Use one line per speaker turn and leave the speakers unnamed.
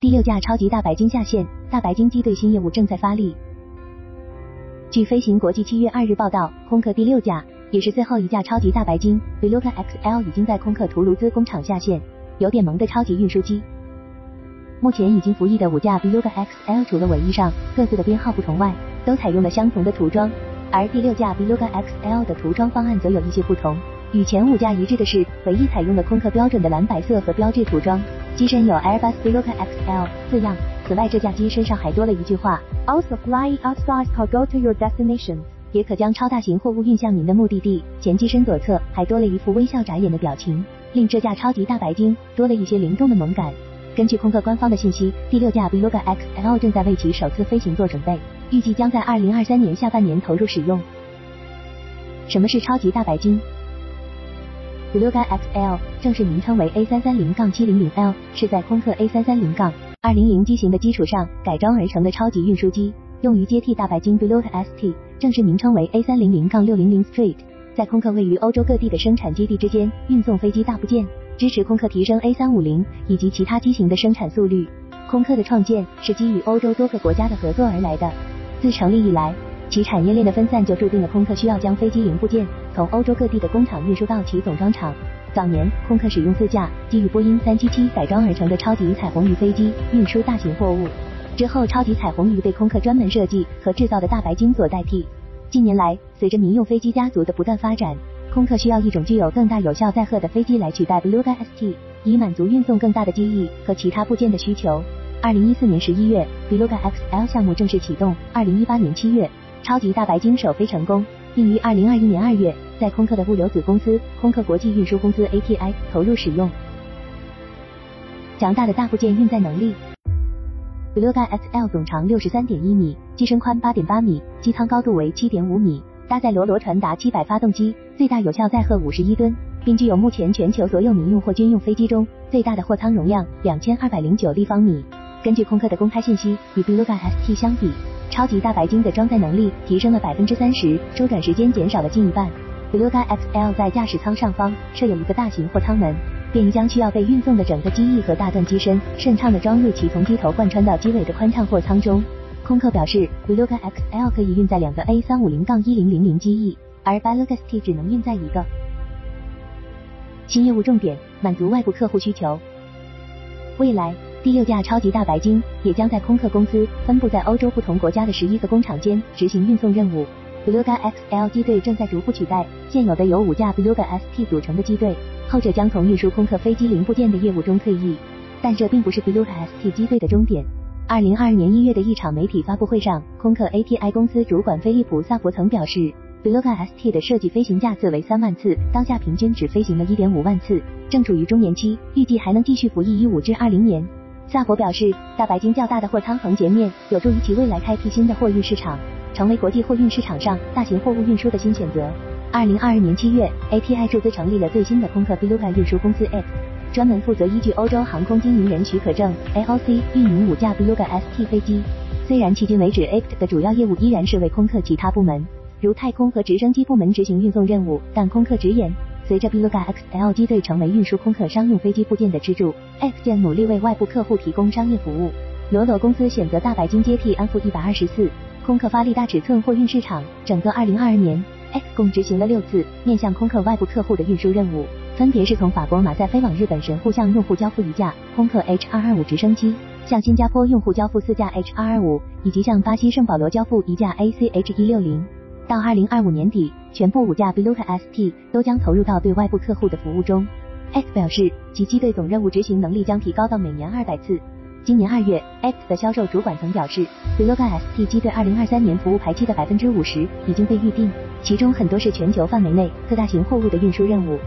第六架超级大白鲸下线，大白鲸机队新业务正在发力。据飞行国际七月二日报道，空客第六架也是最后一架超级大白鲸 Beluga XL 已经在空客图卢兹工厂下线，有点萌的超级运输机。目前已经服役的五架 Beluga XL 除了尾翼上各自的编号不同外，都采用了相同的涂装，而第六架 Beluga XL 的涂装方案则有一些不同。与前五架一致的是，尾翼采用了空客标准的蓝白色和标志涂装，机身有 Airbus Beluga XL 字样。此外，这架机身上还多了一句话：Also flying outside cargo to your destination，也可将超大型货物运向您的目的地。前机身左侧还多了一副微笑眨眼的表情，令这架超级大白鲸多了一些灵动的萌感。根据空客官方的信息，第六架 Beluga XL 正在为其首次飞行做准备，预计将在二零二三年下半年投入使用。什么是超级大白鲸？Beluga XL 正式名称为 A330-700L，是在空客 A330-200 机型的基础上改装而成的超级运输机，用于接替大白鲸 Beluga ST，正式名称为 A300-600 Street，在空客位于欧洲各地的生产基地之间运送飞机大部件，支持空客提升 A350 以及其他机型的生产速率。空客的创建是基于欧洲多个国家的合作而来的，自成立以来。其产业链的分散就注定了空客需要将飞机零部件从欧洲各地的工厂运输到其总装厂。早年，空客使用四架基于波音377改装而成的超级彩虹鱼飞机运输大型货物。之后，超级彩虹鱼被空客专门设计和制造的大白鲸所代替。近年来，随着民用飞机家族的不断发展，空客需要一种具有更大有效载荷的飞机来取代 Beluga ST，以满足运送更大的机翼和其他部件的需求。二零一四年十一月，Beluga XL 项目正式启动。二零一八年七月。超级大白鲸首飞成功，并于二零二一年二月在空客的物流子公司空客国际运输公司 ATI 投入使用。强大的大部件运载能力，Beluga XL 总长六十三点一米，机身宽八点八米，机舱高度为七点五米，搭载罗罗传达七百发动机，最大有效载荷五十一吨，并具有目前全球所有民用或军用飞机中最大的货舱容量两千二百零九立方米。根据空客的公开信息，与 Beluga ST 相比。超级大白鲸的装载能力提升了百分之三十，周转时间减少了近一半。Beluga XL 在驾驶舱上方设有一个大型货舱门，便于将需要被运送的整个机翼和大段机身顺畅的装入其从机头贯穿到机尾的宽敞货舱中。空客表示，Beluga XL 可以运载两个 A 三五零杠一零零零机翼，而 Beluga ST 只能运载一个。新业务重点，满足外部客户需求。未来。第六架超级大白鲸也将在空客公司分布在欧洲不同国家的十一个工厂间执行运送任务。Beluga XL 机队正在逐步取代现有的由五架 Beluga ST 组成的机队，后者将从运输空客飞机零部件的业务中退役。但这并不是 Beluga ST 机队的终点。二零二二年一月的一场媒体发布会上，空客 ATI 公司主管菲利普·萨博曾表示，Beluga ST 的设计飞行架次为三万次，当下平均只飞行了一点五万次，正处于中年期，预计还能继续服役一五至二零年。萨博表示，大白鲸较大的货舱横截面有助于其未来开辟新的货运市场，成为国际货运市场上大型货物运输的新选择。二零二二年七月，ATI 注资成立了最新的空客 Beluga 运输公司 X，专门负责依据欧洲航空经营人许可证 AOC 运营五架 Beluga ST 飞机。虽然迄今为止 X 的主要业务依然是为空客其他部门，如太空和直升机部门执行运送任务，但空客直言。随着 Beluga XL 机队成为运输空客商用飞机部件的支柱，X 将努力为外部客户提供商业服务。罗罗公司选择大白鲸接替安富一百二十四，空客发力大尺寸货运市场。整个2022年，X 共执行了六次面向空客外部客户的运输任务，分别是从法国马赛飞往日本神户向用户交付一架空客 H225 直升机，向新加坡用户交付四架 H225，以及向巴西圣保罗交付一架 ACH160。到二零二五年底，全部五架 Beluga ST 都将投入到对外部客户的服务中。X 表示，其机队总任务执行能力将提高到每年二百次。今年二月，X 的销售主管曾表示，Beluga ST 机队二零二三年服务排期的百分之五十已经被预定，其中很多是全球范围内各大型货物的运输任务。